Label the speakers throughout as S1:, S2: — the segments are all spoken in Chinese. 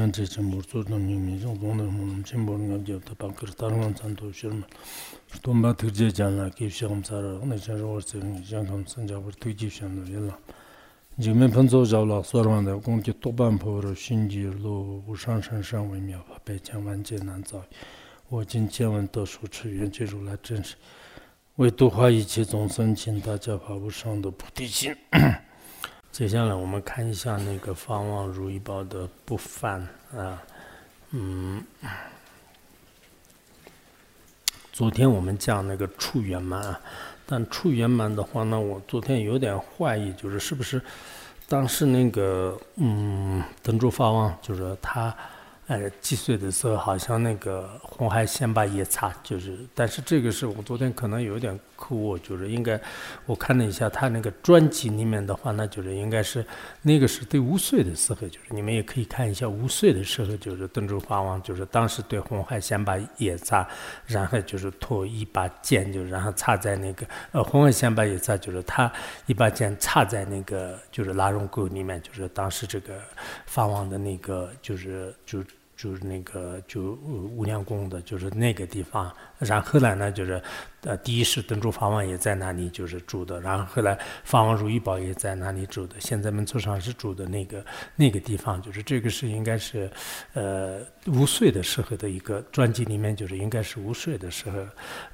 S1: yang che che mur tsu nam nying mi zhong zhong nam mu nam chen bor ngam jeb ta pang kar tar ngam tsan to shir ma shtom ba tuk je jan la kip shi gam sa ra ngam chan rawar tse ngi jan kam san ja bar tuk jib shan do yalla jing men pan zo zhaw la suar wan da gong ki tok ban po ro shin ji lo wu shang shan shang wei miao pa pai chang wan je nan zao wo jin qian wan de shu chi yuan che ru la zhen shi wei du hua yi qi zong san qin da jia pa wu shang de菩提心 接下来我们看一下那个方望如意宝的不犯啊，嗯，昨天我们讲那个处圆满，但处圆满的话呢，我昨天有点怀疑，就是是不是当时那个嗯登珠法王，就是他。呃，几岁的时候好像那个红海先把也擦，就是，但是这个是我昨天可能有点哭，我，就是应该我看了一下他那个专辑里面的话，那就是应该是那个是对五岁的时候，就是你们也可以看一下五岁的时候，就是登州法王，就是当时对红海先把也擦，然后就是托一把剑，就然后插在那个呃红海先把也擦，就是他一把剑插在那个就是拉绒沟里面，就是当时这个法王的那个就是就。就是那个就无量宫的，就是那个地方。然后来呢，就是呃，第一是登珠法王也在那里就是住的。然后后来法王如意宝也在那里住的。现在门徒上是住的那个那个地方，就是这个是应该是呃五岁的时候的一个专辑里面，就是应该是五岁的时候。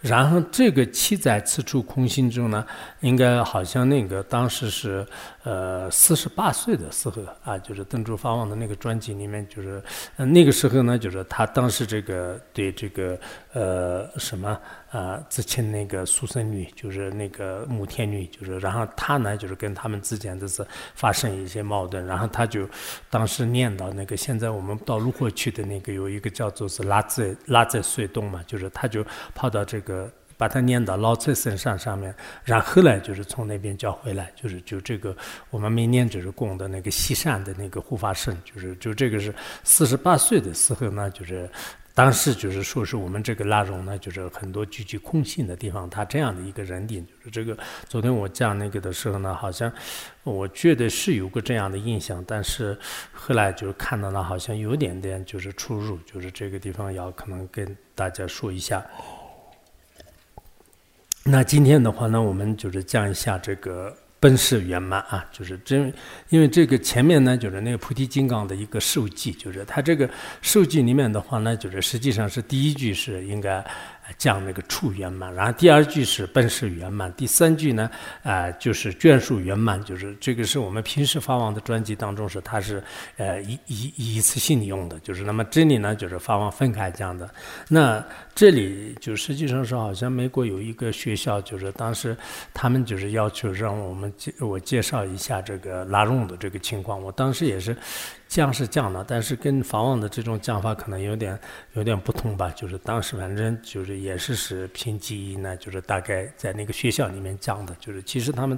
S1: 然后这个七载此处空心中呢，应该好像那个当时是呃四十八岁的时候啊，就是登珠法王的那个专辑里面，就是那个。时候呢，就是他当时这个对这个呃什么啊，之前那个苏生女，就是那个母天女，就是然后他呢，就是跟他们之间就是发生一些矛盾，然后他就当时念到那个现在我们到如火去的那个有一个叫做是拉在拉在隧洞嘛，就是他就跑到这个。把它念到老崔身上上面，然后来就是从那边叫回来，就是就这个我们每年就是供的那个西山的那个护法神，就是就这个是四十八岁的时候呢，就是当时就是说是我们这个拉荣呢，就是很多聚集空性的地方，他这样的一个人顶，就是这个昨天我讲那个的时候呢，好像我觉得是有个这样的印象，但是后来就是看到了好像有点点就是出入，就是这个地方要可能跟大家说一下。那今天的话呢，我们就是讲一下这个本事圆满啊，就是真，因为这个前面呢，就是那个菩提金刚的一个受记，就是它这个受记里面的话呢，就是实际上是第一句是应该。讲那个处圆满，然后第二句是本事圆满，第三句呢，啊，就是眷属圆满，就是这个是我们平时发王的专辑当中是它是呃一一一次性用的，就是那么这里呢就是发王分开讲的，那这里就实际上是好像美国有一个学校，就是当时他们就是要求让我们介我介绍一下这个拉绒的这个情况，我当时也是。降是降了，但是跟法王的这种讲法可能有点有点不同吧。就是当时反正就是也是是凭记忆呢，就是大概在那个学校里面讲的。就是其实他们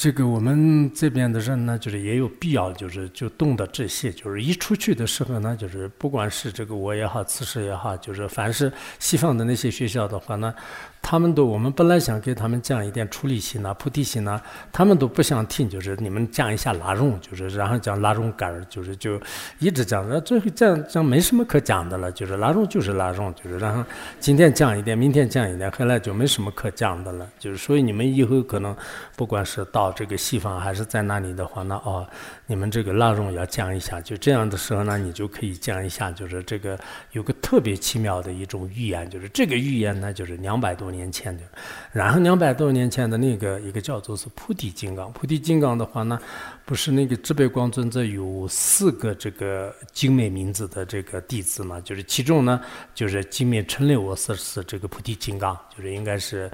S1: 这个我们这边的人呢，就是也有必要，就是就懂得这些。就是一出去的时候呢，就是不管是这个我也好，此事也好，就是凡是西方的那些学校的话呢。他们都，我们本来想给他们讲一点处理心呐、菩提心呐，他们都不想听，就是你们讲一下拉绒，就是然后讲拉绒杆，就是就一直讲，那最后讲讲没什么可讲的了，就是拉绒就是拉绒，就是然后今天讲一点，明天讲一点，后来就没什么可讲的了，就是所以你们以后可能不管是到这个西方还是在那里的话，那哦，你们这个拉绒要讲一下，就这样的时候呢，你就可以讲一下，就是这个有个特别奇妙的一种预言，就是这个预言呢，就是两百多。年前的，然后两百多年前的那个一个叫做是菩提金刚，菩提金刚的话呢，不是那个智悲光尊者有四个这个精美名字的这个弟子嘛？就是其中呢，就是精美称列我是是这个菩提金刚，就是应该是，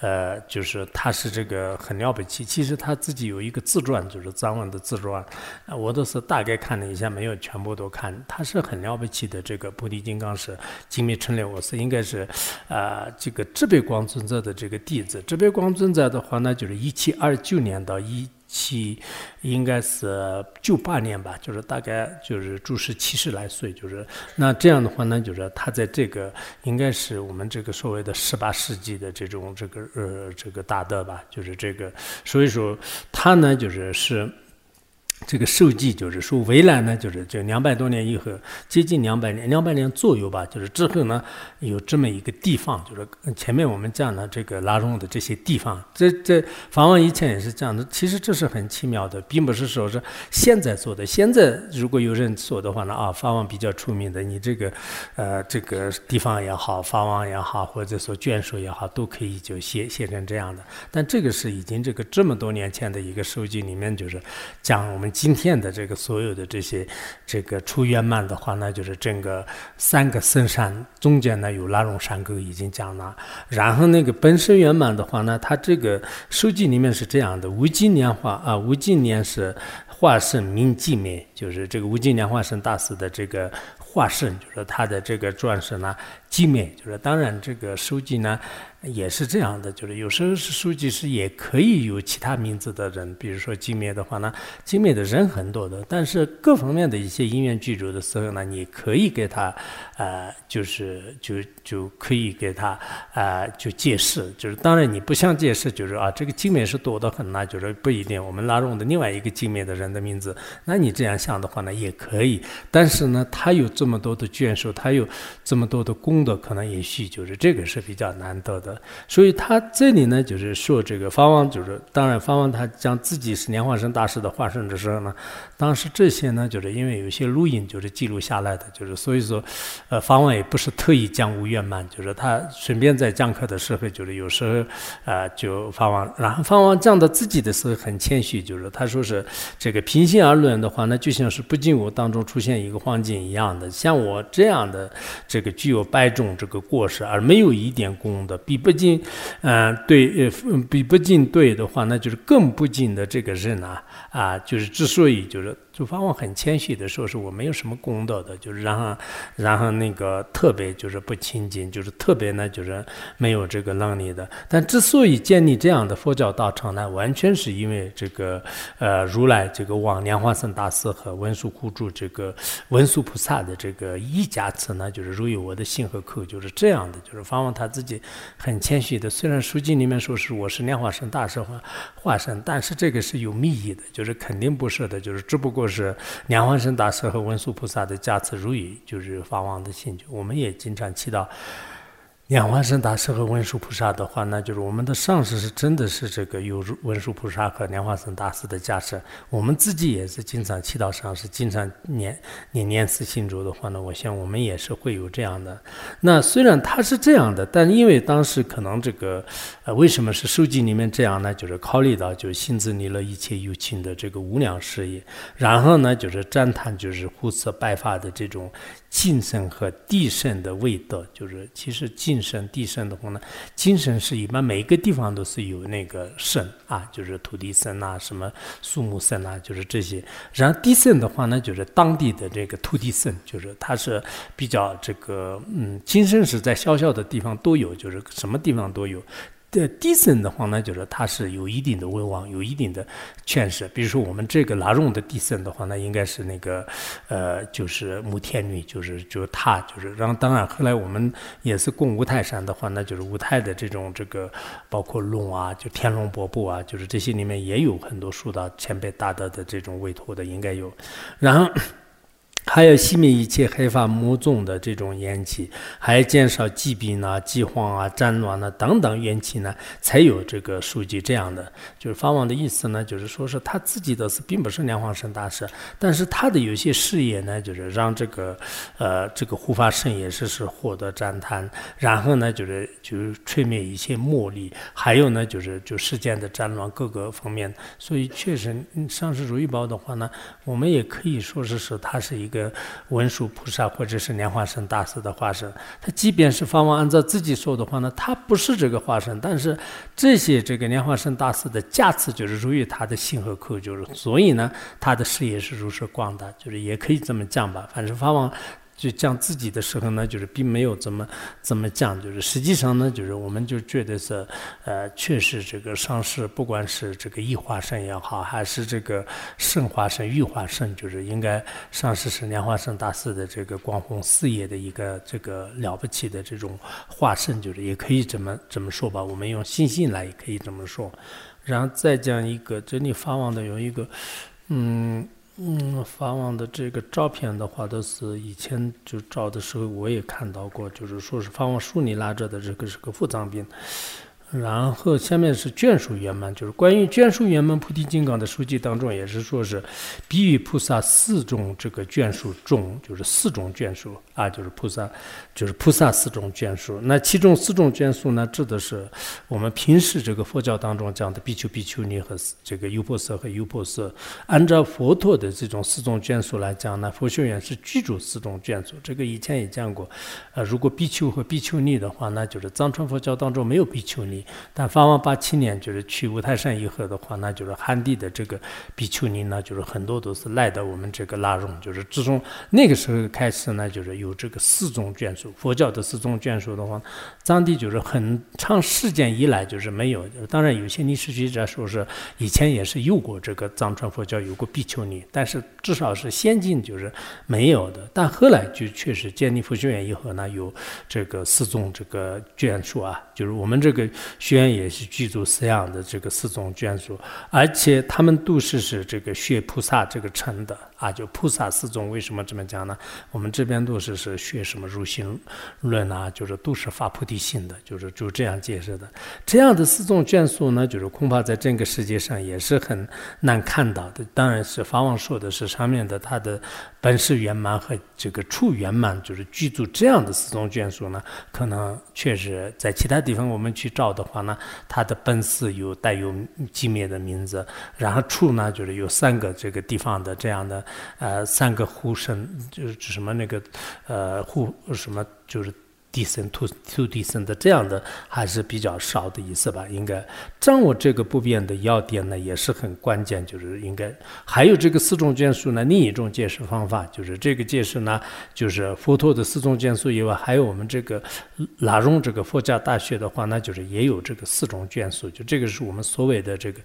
S1: 呃，就是他是这个很了不起。其实他自己有一个自传，就是张文的自传，我都是大概看了一下，没有全部都看。他是很了不起的，这个菩提金刚是精密陈列我是应该是，啊，这个智悲。光尊者的这个弟子，植被光尊者的话呢，就是一七二九年到一七，应该是九八年吧，就是大概就是住世七十来岁，就是那这样的话呢，就是他在这个应该是我们这个所谓的十八世纪的这种这个呃这个大德吧，就是这个，所以说他呢就是是。这个受记就是说，围栏呢，就是就两百多年以后，接近两百年，两百年左右吧，就是之后呢，有这么一个地方，就是前面我们讲的这个拉拢的这些地方，这这法王以前也是这样的。其实这是很奇妙的，并不是说是现在做的。现在如果有人做的话呢，啊，法王比较出名的，你这个呃这个地方也好，法王也好，或者说眷属也好，都可以就写写成这样的。但这个是已经这个这么多年前的一个书记里面，就是讲我们。今天的这个所有的这些这个出圆满的话呢，就是整个三个深山中间呢有拉拢山沟已经讲了，然后那个本身圆满的话呢，它这个书籍里面是这样的：无尽年华啊，无尽年是化身明寂灭，就是这个无尽年化身大师的这个化身，就是他的这个转世呢寂灭，就是当然这个书记呢。也是这样的，就是有时候是书记是也可以有其他名字的人，比如说金灭的话呢，金灭的人很多的，但是各方面的一些音乐剧组的时候呢，你可以给他，呃，就是就就可以给他，呃，就解释，就是当然你不想解释，就是啊，这个金灭是多得很那就是不一定。我们拉拢的另外一个金灭的人的名字，那你这样想的话呢，也可以。但是呢，他有这么多的眷属，他有这么多的功德，可能也许就是这个是比较难得的。所以他这里呢，就是说这个法王，就是当然法王他讲自己是莲花生大师的化身的时候呢，当时这些呢，就是因为有些录音就是记录下来的，就是所以说，呃，法王也不是特意讲无圆满，就是他顺便在讲课的时候，就是有时候，呃，就法王，然后法王讲到自己的时候很谦虚，就是他说是这个平心而论的话，那就像是不进我当中出现一个黄金一样的，像我这样的这个具有拜这种这个过失而没有一点功德比。不进，嗯，对，比不进对的话，那就是更不进的这个人啊，啊，就是之所以就是。就法王很谦虚的说：“是我没有什么功德的，就是然后，然后那个特别就是不亲近，就是特别呢，就是没有这个能力的。但之所以建立这样的佛教道场呢，完全是因为这个呃如来这个往莲花生大师和文殊护住这个文殊菩萨的这个一加持呢，就是如有我的心和口，就是这样的。就是法王他自己很谦虚的，虽然书经里面说是我是莲花生大师化化身，但是这个是有密意的，就是肯定不是的，就是只不过。”就是莲花生大师和文殊菩萨的加持如雨，就是法王的信就。我们也经常祈祷。莲花生大师和文殊菩萨的话，那就是我们的上师是真的是这个有文殊菩萨和莲花生大师的加持。我们自己也是经常祈祷上师，经常念念念慈心咒的话呢，我想我们也是会有这样的。那虽然他是这样的，但因为当时可能这个呃，为什么是书记里面这样呢？就是考虑到就心自离了一切有情的这个无量事业，然后呢，就是赞叹就是胡色白发的这种。精神和地神的味道，就是其实精神地神的话呢，精神是一般每一个地方都是有那个神啊，就是土地神呐，什么树木神呐，就是这些。然后地神的话呢，就是当地的这个土地神，就是它是比较这个嗯，精神是在小小的地方都有，就是什么地方都有。的地神的话呢，就是它是有一定的威望，有一定的权势。比如说我们这个拉荣的地神的话，那应该是那个呃，就是母天女，就是就他，就是然后当然后来我们也是供五台山的话，那就是五台的这种这个包括龙啊，就天龙八部啊，就是这些里面也有很多受到前辈大德的这种委托的，应该有，然后。还要熄灭一切黑发魔种的这种烟气，还要减少疾病啊、饥荒啊、战乱啊等等怨气呢，才有这个书记这样的。就是法王的意思呢，就是说是他自己的是并不是莲花生大师，但是他的有些事业呢，就是让这个呃这个护法神也是是获得赞叹，然后呢就是就是吹灭一切魔力，还有呢就是就世间的战乱各个方面，所以确实上师如意宝的话呢，我们也可以说是是他是一个。文殊菩萨或者是莲花生大师的化身，他即便是法王按照自己说的话呢，他不是这个化身，但是这些这个莲花生大师的加持就是属于他的心和口，就是所以呢，他的事业是如是广大，就是也可以这么讲吧，反正法王。就讲自己的时候呢，就是并没有怎么怎么讲，就是实际上呢，就是我们就觉得是，呃，确实这个上师，不管是这个异化身也好，还是这个圣化身、玉化身，就是应该上师是莲花生大师的这个光弘事业的一个这个了不起的这种化身，就是也可以这么这么说吧。我们用信心来也可以这么说。然后再讲一个，这里法王的有一个。嗯嗯，发往的这个照片的话，都是以前就照的时候我也看到过，就是说是发往树林拉着的这个是个腹脏病。然后下面是眷属圆满，就是关于眷属圆满菩提金刚的书籍当中，也是说是比喻菩萨四种这个眷属众，就是四种眷属啊，就是菩萨，就是菩萨四种眷属。那其中四种眷属呢，指的是我们平时这个佛教当中讲的比丘、比丘尼和这个优婆塞和优婆塞。按照佛陀的这种四种眷属来讲呢，佛学院是居住四种眷属。这个以前也讲过，呃，如果比丘和比丘尼的话，那就是藏传佛教当中没有比丘尼。但法王八七年就是去五台山以后的话，那就是汉地的这个比丘尼呢，就是很多都是来到我们这个拉荣，就是自从那个时候开始呢，就是有这个四种眷属。佛教的四种眷属的话，藏地就是很长时间以来就是没有。当然，有些历史学者说是以前也是有过这个藏传佛教有过比丘尼，但是至少是先进就是没有的。但后来就确实建立佛学院以后呢，有这个四种这个眷属啊，就是我们这个。学院也是具足四样的这个四种眷属，而且他们都是是这个学菩萨这个称的啊，就菩萨四种为什么这么讲呢？我们这边都是是学什么入心论啊，就是都是发菩提心的，就是就这样解释的。这样的四种眷属呢，就是恐怕在整个世界上也是很难看到的。当然是法王说的是上面的他的本是圆满和这个处圆满，就是居住这样的四种眷属呢，可能确实在其他地方我们去找。的话呢，它的本寺有带有寂灭的名字，然后处呢就是有三个这个地方的这样的呃三个护身，就是什么那个呃护什么就是。地生土土地生的这样的还是比较少的意思吧？应该掌握这个不变的要点呢，也是很关键。就是应该还有这个四种眷属呢，另一种解释方法就是这个解释呢，就是佛陀的四种眷属以外，还有我们这个拉荣这个佛教大学的话，那就是也有这个四种眷属。就这个是我们所谓的这个，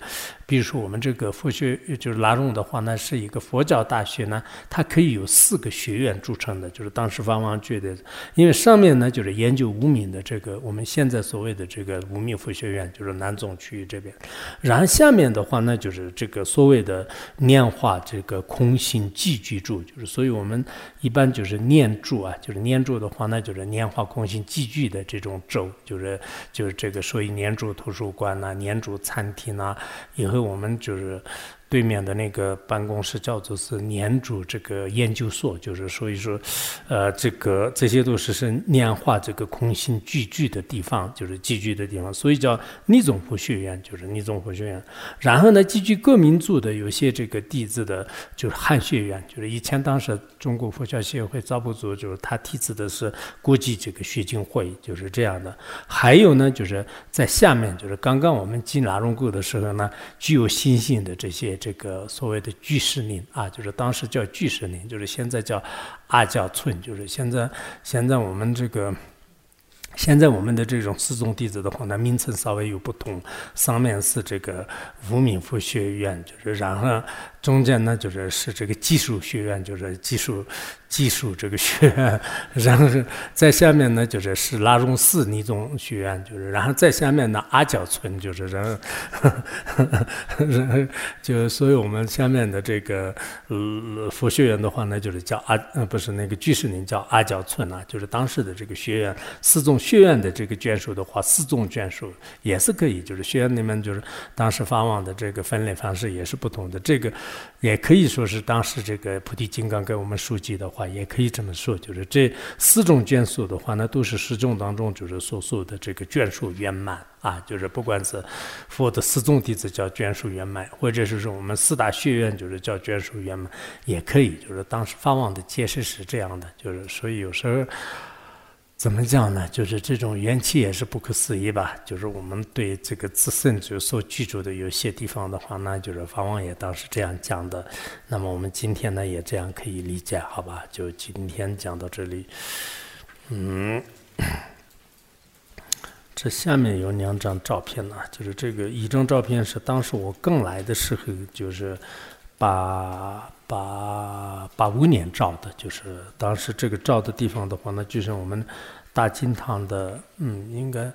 S1: 比如说我们这个佛学就是拉荣的话，那是一个佛教大学呢，它可以有四个学院组成的。就是当时方王觉得，因为上面呢。就是研究无名的这个，我们现在所谓的这个无名佛学院，就是南总区域这边。然后下面的话呢，就是这个所谓的念化这个空性寄居住，就是所以我们一般就是念住啊，就是念住的话呢，就是念化空性寄居的这种咒，就是就是这个所以念住图书馆呐，念住餐厅呐，以后我们就是。对面的那个办公室叫做是年主这个研究所，就是所以说，呃，这个这些都是是年化这个空心聚聚的地方，就是聚聚的地方，所以叫尼宗佛学院，就是尼宗佛学院。然后呢，聚聚各民族的有些这个弟子的，就是汉学院，就是以前当时中国佛教协会造不组，就是他提出的是国际这个学经会，就是这样的。还有呢，就是在下面，就是刚刚我们进拉荣沟的时候呢，具有信性的这些。这个所谓的巨石林啊，就是当时叫巨石林，就是现在叫阿角村，就是现在现在我们这个现在我们的这种四宗弟子的话呢，名称稍微有不同，上面是这个无名佛学院，就是然后中间呢就是是这个技术学院，就是技术。技术这个学院，然后在下面呢，就是是拉荣寺尼宗学院，就是然后在下面呢阿角村，就是然后，然后就所以我们下面的这个呃佛学院的话呢，就是叫阿呃不是那个居士林叫阿角村啊，就是当时的这个学院四种学院的这个眷属的话，四种眷属也是可以，就是学院里面就是当时发往的这个分类方式也是不同的，这个也可以说是当时这个菩提金刚给我们书记的话。也可以这么说，就是这四种眷属的话，那都是十种当中就是所说的这个眷属圆满啊，就是不管是佛的四众弟子叫眷属圆满，或者是说我们四大学院就是叫眷属圆满，也可以。就是当时发往的解释是这样的，就是所以有时候。怎么讲呢？就是这种缘起也是不可思议吧。就是我们对这个自身就所居住的有些地方的话，那就是法王爷当时这样讲的。那么我们今天呢也这样可以理解，好吧？就今天讲到这里。嗯，这下面有两张照片呢，就是这个一张照片是当时我刚来的时候，就是把。八八五年照的，就是当时这个照的地方的话呢，就是我们大金堂的，嗯，应该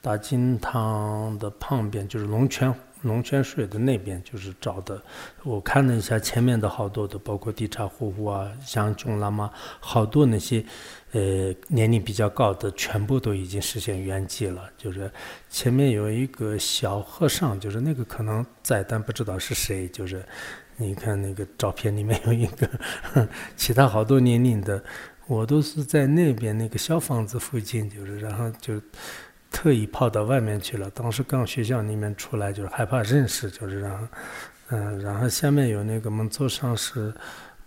S1: 大金堂的旁边，就是龙泉龙泉水的那边就是照的。我看了一下前面的好多的，包括地茶户户啊、像中喇嘛，好多那些呃年龄比较高的，全部都已经实现圆寂了。就是前面有一个小和尚，就是那个可能在，但不知道是谁。就是你看那个照片里面有一个，其他好多年龄的。我都是在那边那个小房子附近，就是然后就特意跑到外面去了。当时刚学校里面出来，就是害怕认识，就是然后嗯，然后下面有那个蒙座上市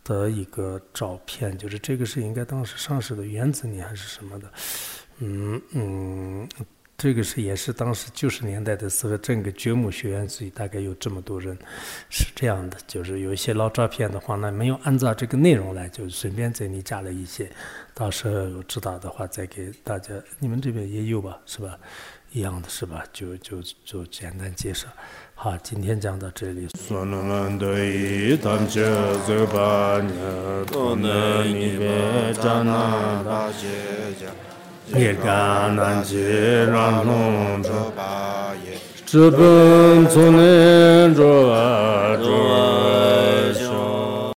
S1: 的一个照片，就是这个是应该当时上市的原子里还是什么的，嗯嗯。这个是也是当时九十年代的时候，整个掘墓学院所以大概有这么多人，是这样的。就是有一些老照片的话呢，没有按照这个内容来，就顺便在里加了一些。到时候有知道的话，再给大家。你们这边也有吧？是吧？一样的是吧？就就就简单介绍。好，今天讲到这里。Nirgya nanji ranglong zhoba ye Zhibun tsunin zhoba zhoba